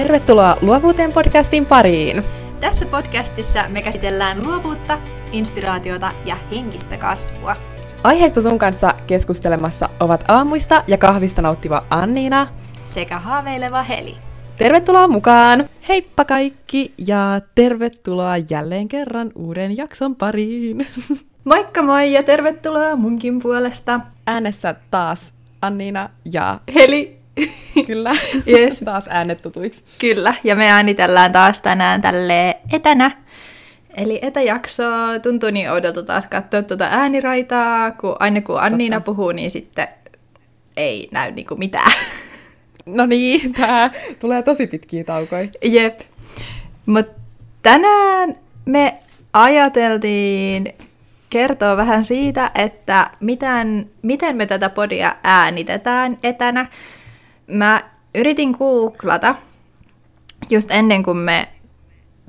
Tervetuloa Luovuuteen podcastin pariin! Tässä podcastissa me käsitellään luovuutta, inspiraatiota ja henkistä kasvua. Aiheesta sun kanssa keskustelemassa ovat aamuista ja kahvista nauttiva Anniina sekä haaveileva Heli. Tervetuloa mukaan! Heippa kaikki ja tervetuloa jälleen kerran uuden jakson pariin! Moikka moi ja tervetuloa munkin puolesta. Äänessä taas Anniina ja Heli. Kyllä, yes. taas äänet tutuiksi. Kyllä, ja me äänitellään taas tänään tälle etänä. Eli etäjakso tuntuu niin oudolta taas katsoa tuota ääniraitaa, kun aina kun Anniina Totta. puhuu, niin sitten ei näy niinku mitään. No niin, tää tulee tosi pitkiä taukoja. Jep. Mutta tänään me ajateltiin kertoa vähän siitä, että miten, miten me tätä podia äänitetään etänä. Mä yritin googlata just ennen kuin me,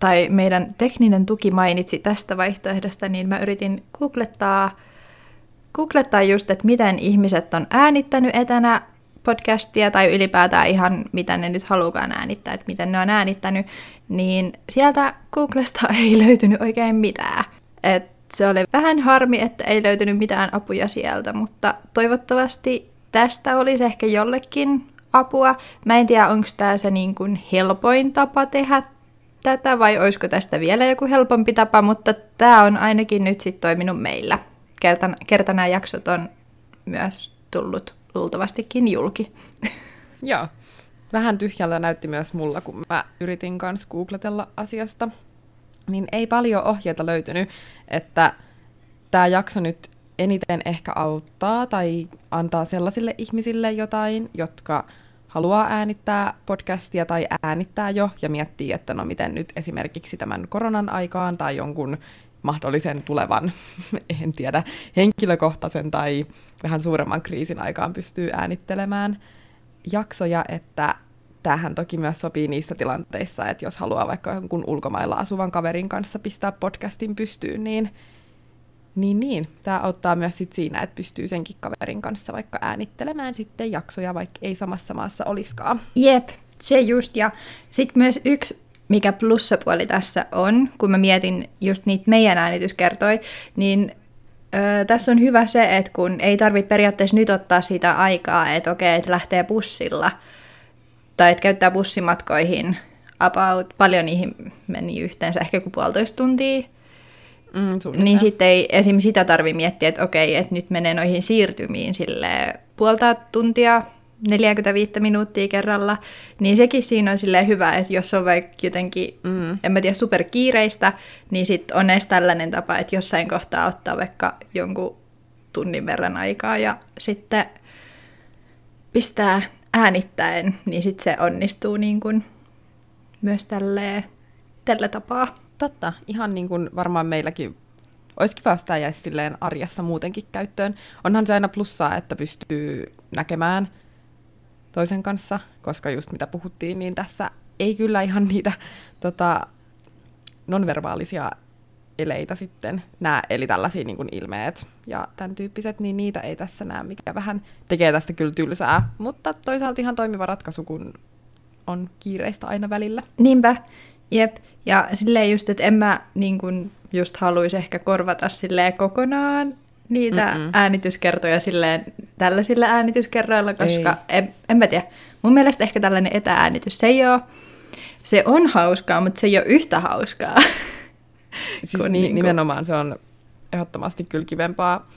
tai meidän tekninen tuki mainitsi tästä vaihtoehdosta, niin mä yritin googlettaa, googlettaa just, että miten ihmiset on äänittänyt etänä podcastia tai ylipäätään ihan mitä ne nyt halukaan äänittää, että miten ne on äänittänyt, niin sieltä Googlesta ei löytynyt oikein mitään. Et se oli vähän harmi, että ei löytynyt mitään apuja sieltä, mutta toivottavasti tästä olisi ehkä jollekin apua. Mä en tiedä, onko tämä se niin kuin helpoin tapa tehdä tätä vai olisiko tästä vielä joku helpompi tapa, mutta tämä on ainakin nyt sitten toiminut meillä. Kertana, kertana jaksot on myös tullut luultavastikin julki. Joo. Vähän tyhjältä näytti myös mulla, kun mä yritin kanssa googletella asiasta. Niin ei paljon ohjeita löytynyt, että tämä jakso nyt eniten ehkä auttaa tai antaa sellaisille ihmisille jotain, jotka haluaa äänittää podcastia tai äänittää jo ja miettii, että no miten nyt esimerkiksi tämän koronan aikaan tai jonkun mahdollisen tulevan, en tiedä, henkilökohtaisen tai vähän suuremman kriisin aikaan pystyy äänittelemään jaksoja, että tämähän toki myös sopii niissä tilanteissa, että jos haluaa vaikka jonkun ulkomailla asuvan kaverin kanssa pistää podcastin pystyyn, niin niin, niin. Tämä auttaa myös sit siinä, että pystyy senkin kaverin kanssa vaikka äänittelemään sitten jaksoja, vaikka ei samassa maassa olisikaan. Jep, se just. Ja sitten myös yksi, mikä plussapuoli tässä on, kun mä mietin just niitä meidän äänityskertoi, niin Öö, tässä on hyvä se, että kun ei tarvitse periaatteessa nyt ottaa sitä aikaa, että okei, että lähtee bussilla, tai että käyttää bussimatkoihin about, paljon niihin meni yhteensä ehkä kuin puolitoista tuntia, Mm, niin sitten ei esim. sitä tarvi miettiä, että okei, että nyt menee noihin siirtymiin sille puolta tuntia, 45 minuuttia kerralla, niin sekin siinä on silleen hyvä, että jos on vaikka jotenkin, mm. en mä tiedä, superkiireistä, niin sitten on edes tällainen tapa, että jossain kohtaa ottaa vaikka jonkun tunnin verran aikaa ja sitten pistää äänittäen, niin sitten se onnistuu niin kuin myös tälleen, tällä tapaa. Totta, ihan niin kuin varmaan meilläkin olisi kiva, jos tämä jäisi silleen arjessa muutenkin käyttöön. Onhan se aina plussaa, että pystyy näkemään toisen kanssa, koska just mitä puhuttiin, niin tässä ei kyllä ihan niitä tota, nonverbaalisia eleitä sitten näe, eli tällaisia niin kuin ilmeet ja tämän tyyppiset, niin niitä ei tässä näe, mikä vähän tekee tästä kyllä tylsää, mutta toisaalta ihan toimiva ratkaisu, kun on kiireistä aina välillä. Niinpä, Jep, ja silleen just, että en mä niin kun just haluaisi ehkä korvata silleen kokonaan niitä Mm-mm. äänityskertoja silleen tällaisilla äänityskerroilla, koska en, en mä tiedä. Mun mielestä ehkä tällainen etääänitys, se ei ole, se on hauskaa, mutta se ei ole yhtä hauskaa. Siis ni- niin nimenomaan se on ehdottomasti kyllä kivempaa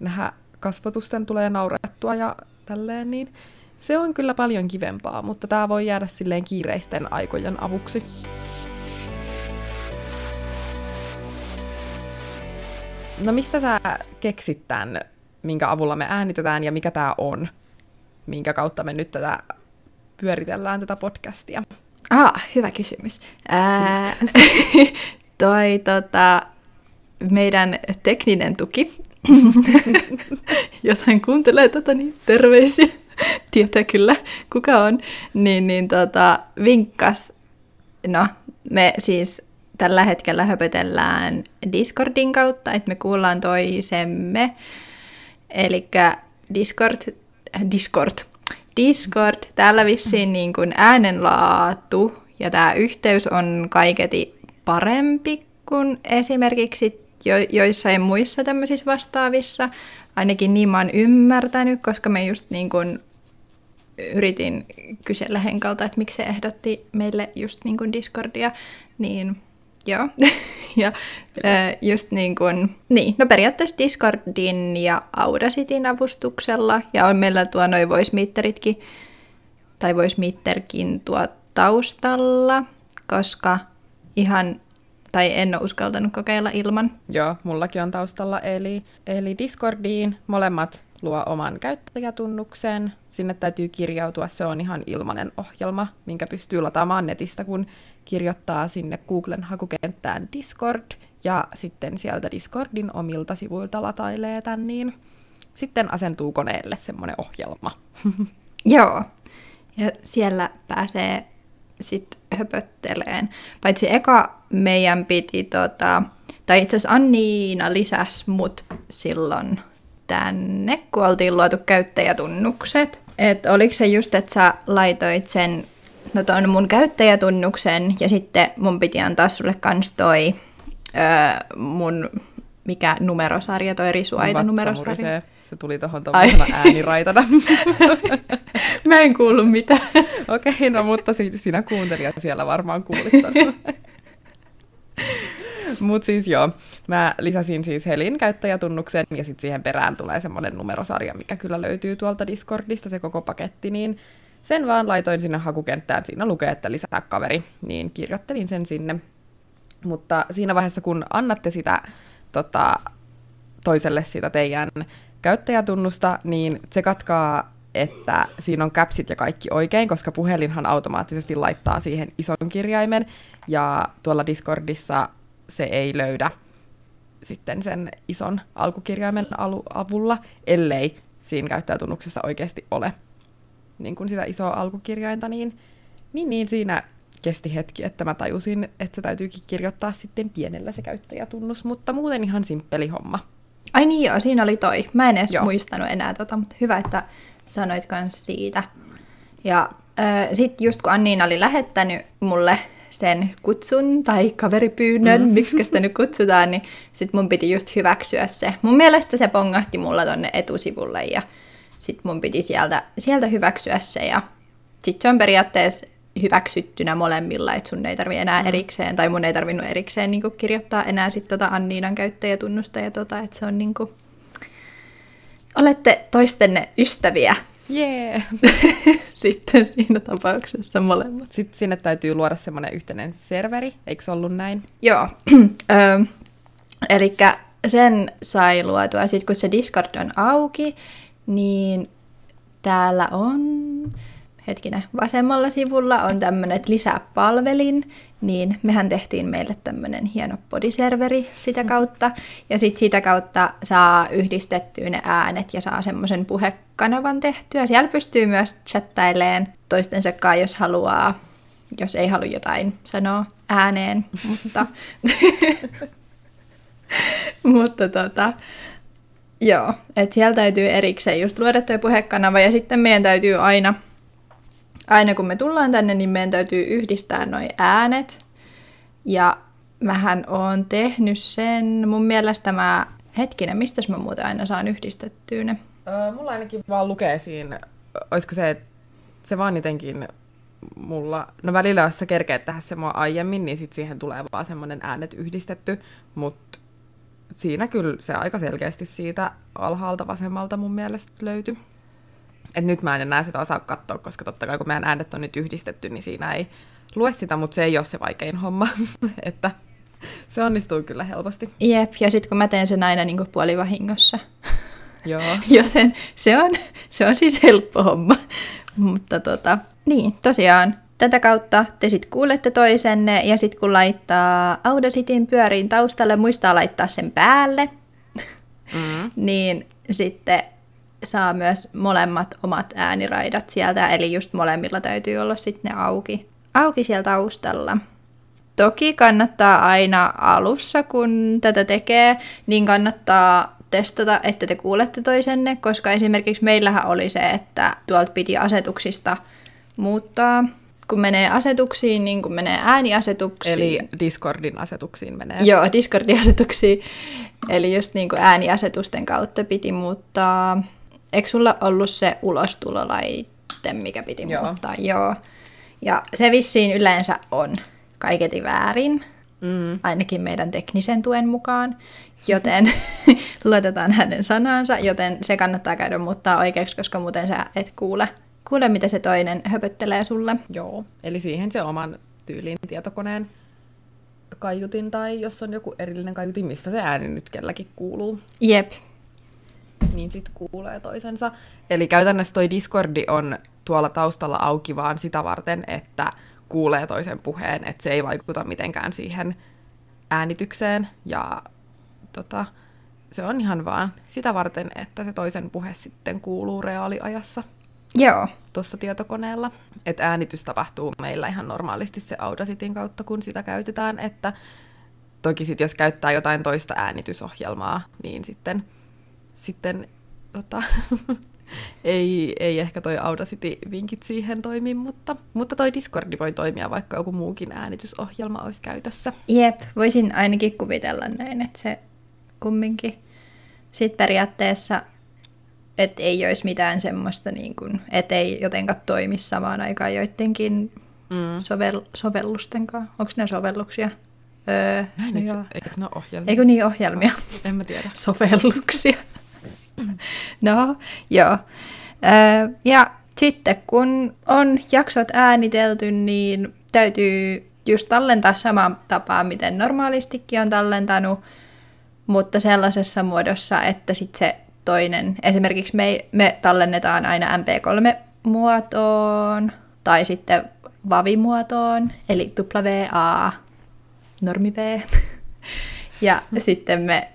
nähdä kasvatusten tulee naurettua ja tälleen, niin se on kyllä paljon kivempaa, mutta tämä voi jäädä silleen kiireisten aikojen avuksi. No mistä sä keksit tämän, minkä avulla me äänitetään ja mikä tämä on, minkä kautta me nyt tätä pyöritellään tätä podcastia? Ah, hyvä kysymys. Ää, toi tota, meidän tekninen tuki, jos hän kuuntelee tätä, niin terveisiä, tietää kyllä kuka on, niin, niin tota, vinkkas, no me siis tällä hetkellä höpötellään Discordin kautta, että me kuullaan toisemme. Eli Discord, Discord, Discord. Täällä vissiin niin kuin äänenlaatu ja tämä yhteys on kaiketi parempi kuin esimerkiksi jo, joissain muissa tämmöisissä vastaavissa. Ainakin niin mä oon ymmärtänyt, koska me just niin kuin yritin kysellä Henkalta, että miksi se ehdotti meille just niin kuin Discordia, niin joo. ja just niin kuin, niin, no periaatteessa Discordin ja Audacitin avustuksella, ja on meillä tuo noin voice meteritkin, tai voice meterkin tuo taustalla, koska ihan tai en ole uskaltanut kokeilla ilman. Joo, mullakin on taustalla, eli, eli Discordiin molemmat luo oman käyttäjätunnuksen. Sinne täytyy kirjautua, se on ihan ilmainen ohjelma, minkä pystyy lataamaan netistä, kun kirjoittaa sinne Googlen hakukenttään Discord, ja sitten sieltä Discordin omilta sivuilta latailee tämän, niin sitten asentuu koneelle semmoinen ohjelma. Joo, ja siellä pääsee sitten höpötteleen. Paitsi eka meidän piti, tota, tai itse asiassa Anniina lisäs mut silloin tänne, kun oltiin luotu käyttäjätunnukset. Et oliko se just, että sä laitoit sen, no ton mun käyttäjätunnuksen, ja sitten mun piti antaa sulle kans toi öö, mun, mikä numerosarja, toi risuaita numerosarja. Se tuli tuohon tuollaisena ääniraitana. Mä en kuullut mitään. Okei, okay, no mutta sinä kuuntelijat siellä varmaan kuulit Mutta siis joo, mä lisäsin siis Helin käyttäjätunnuksen ja sitten siihen perään tulee semmoinen numerosarja, mikä kyllä löytyy tuolta Discordista, se koko paketti, niin sen vaan laitoin sinne hakukenttään. Siinä lukee, että lisää kaveri, niin kirjoittelin sen sinne. Mutta siinä vaiheessa, kun annatte sitä tota, toiselle sitä teidän käyttäjätunnusta, niin se katkaa, että siinä on käpsit ja kaikki oikein, koska puhelinhan automaattisesti laittaa siihen ison kirjaimen, ja tuolla Discordissa se ei löydä sitten sen ison alkukirjaimen avulla, ellei siinä käyttäjätunnuksessa oikeasti ole niin kuin sitä isoa alkukirjainta, niin, niin, niin siinä kesti hetki, että mä tajusin, että se täytyykin kirjoittaa sitten pienellä se käyttäjätunnus, mutta muuten ihan simppeli homma. Ai niin joo, siinä oli toi. Mä en edes joo. muistanut enää tota, mutta hyvä, että sanoit kans siitä. Ja äh, sitten just kun Anniina oli lähettänyt mulle sen kutsun tai kaveripyynnön, mm. miksi sitä nyt kutsutaan, niin sit mun piti just hyväksyä se. Mun mielestä se pongahti mulla tonne etusivulle ja sit mun piti sieltä, sieltä hyväksyä se ja sit se on periaatteessa hyväksyttynä molemmilla, että sun ei tarvi enää mm. erikseen, tai mun ei tarvinnut erikseen niin kirjoittaa enää sit tota Anniinan käyttäjätunnusta ja tota, että se on niin kuin... olette toistenne ystäviä. Yeah. Sitten siinä tapauksessa molemmat. Sitten sinne täytyy luoda semmoinen yhteinen serveri, eikö se ollut näin? Joo. Eli sen sai luotua. Sitten kun se Discord on auki, niin täällä on hetkinen, vasemmalla sivulla on tämmöinen lisää palvelin, niin mehän tehtiin meille tämmöinen hieno podiserveri sitä mm. kautta. Ja sitten sitä kautta saa yhdistettyä ne äänet ja saa semmoisen puhekanavan tehtyä. Siellä pystyy myös chattaileen toistensa kanssa, jos haluaa, jos ei halua jotain sanoa ääneen, mutta... mutta tota, joo, että siellä täytyy erikseen just luoda tuo puhekanava ja sitten meidän täytyy aina aina kun me tullaan tänne, niin meidän täytyy yhdistää noi äänet. Ja mähän oon tehnyt sen, mun mielestä mä, hetkinen, mistä mä muuten aina saan yhdistettyä ne? Öö, mulla ainakin vaan lukee siinä, olisiko se, että se vaan jotenkin mulla, no välillä jos sä kerkeet tehdä se mua aiemmin, niin sit siihen tulee vaan semmonen äänet yhdistetty, mutta siinä kyllä se aika selkeästi siitä alhaalta vasemmalta mun mielestä löytyi. Et nyt mä en enää sitä osaa katsoa, koska totta kai kun meidän äänet on nyt yhdistetty, niin siinä ei lue sitä, mutta se ei ole se vaikein homma. että se onnistuu kyllä helposti. Jep, ja sitten kun mä teen sen aina niin puolivahingossa. Joo. Joten se on, se on siis helppo homma. Mutta tota, niin, tosiaan tätä kautta te sitten kuulette toisenne ja sitten kun laittaa Audacitin pyöriin taustalle, muistaa laittaa sen päälle, mm. niin sitten saa myös molemmat omat ääniraidat sieltä, eli just molemmilla täytyy olla sitten ne auki, auki siellä taustalla. Toki kannattaa aina alussa, kun tätä tekee, niin kannattaa testata, että te kuulette toisenne, koska esimerkiksi meillähän oli se, että tuolta piti asetuksista muuttaa. Kun menee asetuksiin, niin kun menee ääniasetuksiin. Eli Discordin asetuksiin menee. Joo, Discordin asetuksiin. Eli just niin kuin ääniasetusten kautta piti muuttaa. Eikö sulla ollut se ulostulolaite, mikä piti Joo. muuttaa? Joo. Ja se vissiin yleensä on kaiketi väärin, Mm. ainakin meidän teknisen tuen mukaan, joten luotetaan hänen sanansa, joten se kannattaa käydä muuttaa oikeaksi, koska muuten sä et kuule, kuule mitä se toinen höpöttelee sulle. Joo. Eli siihen se oman tyylin tietokoneen kaiutin, tai jos on joku erillinen kaiutin, mistä se ääni nyt kelläkin kuuluu, Jep, niin sitten kuulee toisensa. Eli käytännössä toi Discordi on tuolla taustalla auki vaan sitä varten, että kuulee toisen puheen, että se ei vaikuta mitenkään siihen äänitykseen. Ja tota, se on ihan vaan sitä varten, että se toisen puhe sitten kuuluu reaaliajassa joo, tuossa tietokoneella. Että äänitys tapahtuu meillä ihan normaalisti se Audacitin kautta, kun sitä käytetään. Että toki sitten jos käyttää jotain toista äänitysohjelmaa, niin sitten, sitten tota, ei, ei ehkä toi Audacity-vinkit siihen toimi, mutta, mutta toi Discordi voi toimia, vaikka joku muukin äänitysohjelma olisi käytössä. jep, voisin ainakin kuvitella näin, että se kumminkin sitten periaatteessa, että ei olisi mitään semmoista, niin kuin, että ei jotenkaan toimi samaan aikaan joidenkin Mm. sovel- sovellusten kanssa. Onko ne sovelluksia? Öö, Näin, no eikö, eikö ne ole ohjelmia? Eikö niin ohjelmia? En mä tiedä. Sovelluksia. No, joo. Öö, ja sitten kun on jaksot äänitelty, niin täytyy just tallentaa samaan tapaan, miten normaalistikin on tallentanut, mutta sellaisessa muodossa, että sitten se toinen, esimerkiksi me, me tallennetaan aina MP3-muotoon tai sitten VAVI-muotoon, eli WA, normi V. ja sitten me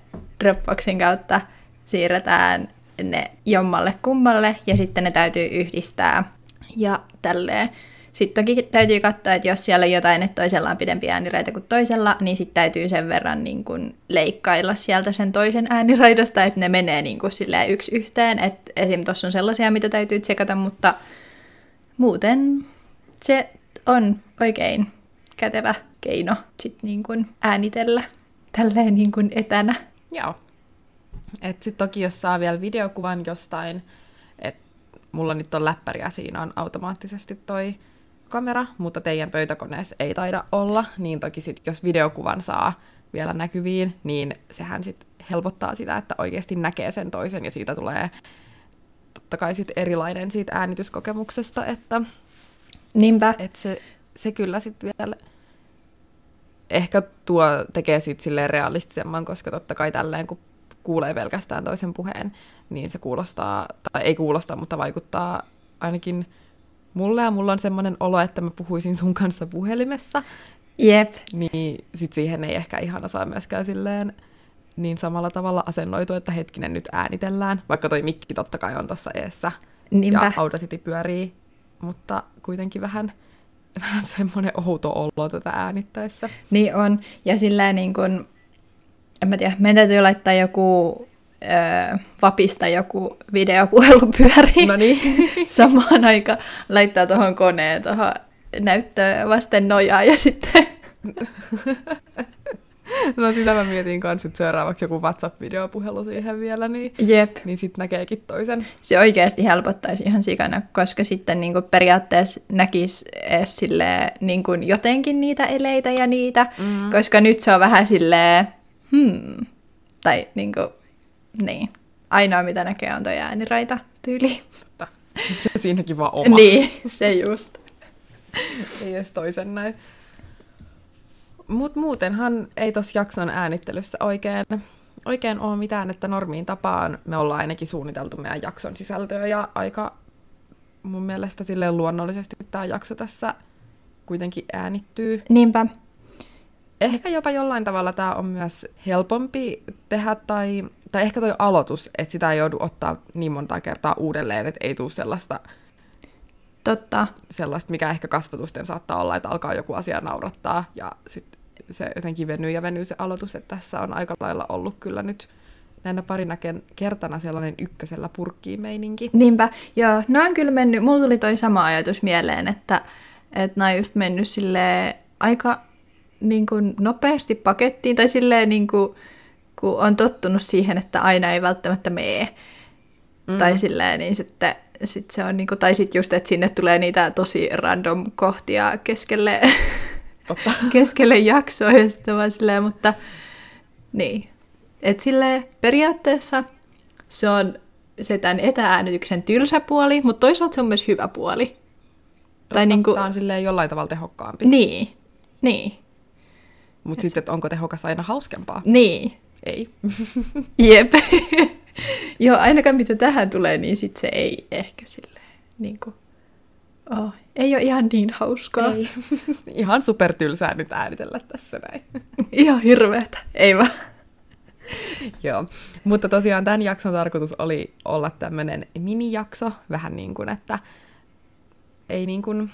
Dropboxin kautta siirretään ne jommalle kummalle ja sitten ne täytyy yhdistää ja tälleen. Sitten toki täytyy katsoa, että jos siellä on jotain, että toisella on pidempi äänireitä kuin toisella, niin sitten täytyy sen verran niin kuin leikkailla sieltä sen toisen ääniraidasta, että ne menee niin silleen yksi yhteen. Et esim. tuossa on sellaisia, mitä täytyy tsekata, mutta muuten se on oikein kätevä keino sit niin kuin äänitellä tälleen niin kuin etänä. Joo. Et sit toki jos saa vielä videokuvan jostain, että mulla nyt on läppäri ja siinä on automaattisesti toi kamera, mutta teidän pöytäkoneessa ei taida olla, niin toki sit jos videokuvan saa vielä näkyviin, niin sehän sit helpottaa sitä, että oikeasti näkee sen toisen ja siitä tulee totta kai sit erilainen siitä äänityskokemuksesta, että Niinpä. et se, se kyllä sitten vielä ehkä tuo tekee siitä silleen realistisemman, koska totta kai tälleen, kun kuulee pelkästään toisen puheen, niin se kuulostaa, tai ei kuulosta, mutta vaikuttaa ainakin mulle, ja mulla on semmoinen olo, että mä puhuisin sun kanssa puhelimessa, Jep. niin sit siihen ei ehkä ihan osaa myöskään silleen niin samalla tavalla asennoitua, että hetkinen nyt äänitellään, vaikka toi mikki totta kai on tuossa eessä, Niinpä. ja Audacity pyörii, mutta kuitenkin vähän, vähän semmoinen outo olo tätä äänittäessä. Niin on. Ja sillä niin kuin, en mä tiedä, meidän täytyy laittaa joku öö, vapista joku videopuhelu pyöriin. No niin. Samaan aikaan laittaa tuohon koneen tuohon näyttöön vasten nojaa ja sitten No sitä mä mietin kanssa, että seuraavaksi joku WhatsApp-videopuhelu siihen vielä, niin, jep. niin sitten näkeekin toisen. Se oikeasti helpottaisi ihan sikana, koska sitten niin kuin periaatteessa näkisi edes silleen, niin kuin jotenkin niitä eleitä ja niitä, Mm. koska nyt se on vähän silleen, hmm, tai niin kuin, niin. Ainoa mitä näkee on toi ääniraita tyyli. Ja siinäkin vaan oma. Niin, se just. Ei edes toisen näin. Mut muutenhan ei tos jakson äänittelyssä oikein, oikein ole mitään, että normiin tapaan me ollaan ainakin suunniteltu meidän jakson sisältöä ja aika mun mielestä silleen luonnollisesti tämä jakso tässä kuitenkin äänittyy. Niinpä. Ehkä jopa jollain tavalla tämä on myös helpompi tehdä, tai, tai ehkä toi aloitus, että sitä ei joudu ottaa niin monta kertaa uudelleen, että ei tule sellaista, Totta. sellaista, mikä ehkä kasvatusten saattaa olla, että alkaa joku asia naurattaa, ja sitten se jotenkin venyy ja venyy se aloitus, että tässä on aika lailla ollut kyllä nyt näinä parina kertana sellainen ykkösellä purkkiin meininki. Niinpä, joo. No on kyllä mennyt, mulla tuli toi sama ajatus mieleen, että, että nämä on just mennyt sille aika niin kuin nopeasti pakettiin, tai silleen niin kuin, kun on tottunut siihen, että aina ei välttämättä mene. Mm. Tai silleen, niin sitten sit se on niinku, tai sitten just, että sinne tulee niitä tosi random kohtia keskelle, Totta. keskelle jaksoa ja sitten vaan silleen, mutta niin. että silleen periaatteessa se on se tämän etääänityksen tylsä puoli, mutta toisaalta se on myös hyvä puoli. Totta, tai niinku... Tämä on silleen jollain tavalla tehokkaampi. Niin, niin. Mutta sitten, että onko tehokas aina hauskempaa? Niin. Ei. Jep. Joo, ainakaan mitä tähän tulee, niin sit se ei ehkä silleen niin kuin, oh, ei ole ihan niin hauskaa. Ei. ihan supertylsää nyt äänitellä tässä näin. ihan hirveetä, ei vaan. Joo, mutta tosiaan tämän jakson tarkoitus oli olla tämmöinen minijakso, vähän niin kuin, että ei niin kuin,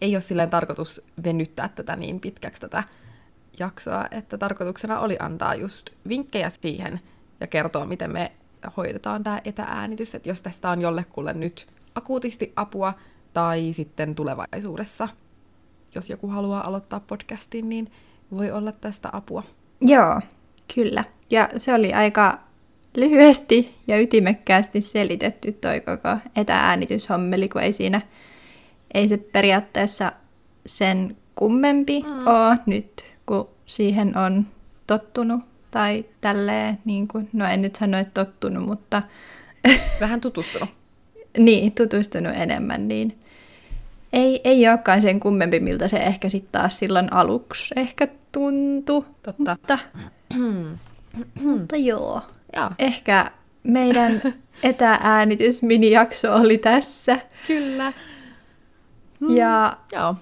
ei ole silleen tarkoitus venyttää tätä niin pitkäksi tätä jaksoa, että tarkoituksena oli antaa just vinkkejä siihen ja kertoa, miten me hoidetaan tämä etääänitys, että jos tästä on jollekulle nyt akuutisti apua tai sitten tulevaisuudessa, jos joku haluaa aloittaa podcastin, niin voi olla tästä apua. Joo, kyllä. Ja se oli aika lyhyesti ja ytimekkäästi selitetty toi koko etääänityshommeli, kun ei siinä, ei se periaatteessa sen kummempi mm. ole nyt, kun siihen on tottunut tai tälleen, niin kuin, no en nyt sano, että tottunut, mutta... Vähän tutustunut. niin, tutustunut enemmän, niin ei, ei olekaan sen kummempi, miltä se ehkä sitten taas silloin aluksi ehkä tuntui. Totta. Mutta, mutta joo, ja. ehkä meidän etääänitys minijakso oli tässä. Kyllä. Mm, ja joo.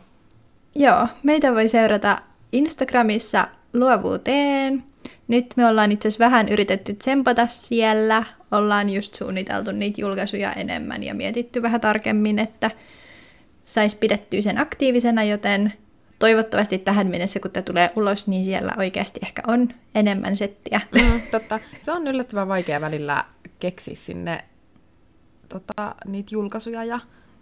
joo, meitä voi seurata Instagramissa luovuuteen. Nyt me ollaan itse asiassa vähän yritetty tsempata siellä. Ollaan just suunniteltu niitä julkaisuja enemmän ja mietitty vähän tarkemmin, että saisi pidettyä sen aktiivisena, joten toivottavasti tähän mennessä, kun tämä tulee ulos, niin siellä oikeasti ehkä on enemmän settiä. Mm, totta. Se on yllättävän vaikea välillä keksiä sinne tota, niitä julkaisuja ja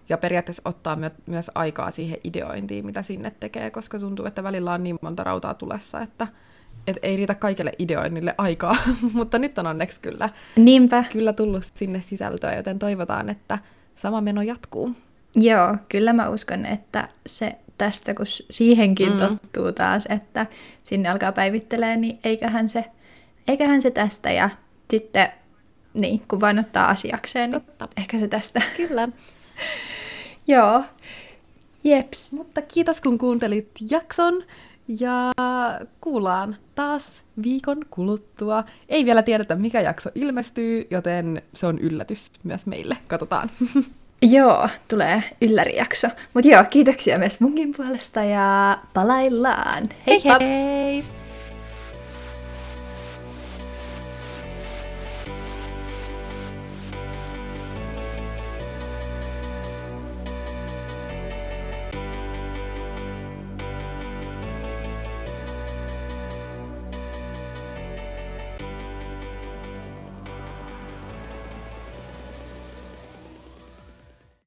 ja periaatteessa ottaa my- myös aikaa siihen ideointiin, mitä sinne tekee, koska tuntuu, että välillä on niin monta rautaa tulessa, että et ei riitä kaikille ideoinnille aikaa, mutta nyt on onneksi kyllä, Niinpä. kyllä tullut sinne sisältöä, joten toivotaan, että sama meno jatkuu. Joo, kyllä mä uskon, että se tästä, kun siihenkin mm. tottuu taas, että sinne alkaa päivittelee, niin eiköhän se, eiköhän se tästä ja sitten niin, kun vain ottaa asiakseen, niin Totta. ehkä se tästä. Kyllä. Joo. Jeps. Mutta kiitos kun kuuntelit jakson ja kuullaan taas viikon kuluttua. Ei vielä tiedetä mikä jakso ilmestyy, joten se on yllätys myös meille. Katsotaan. Joo, tulee yllärijakso. Mutta joo, kiitoksia myös munkin puolesta ja palaillaan. Hei hei! hei.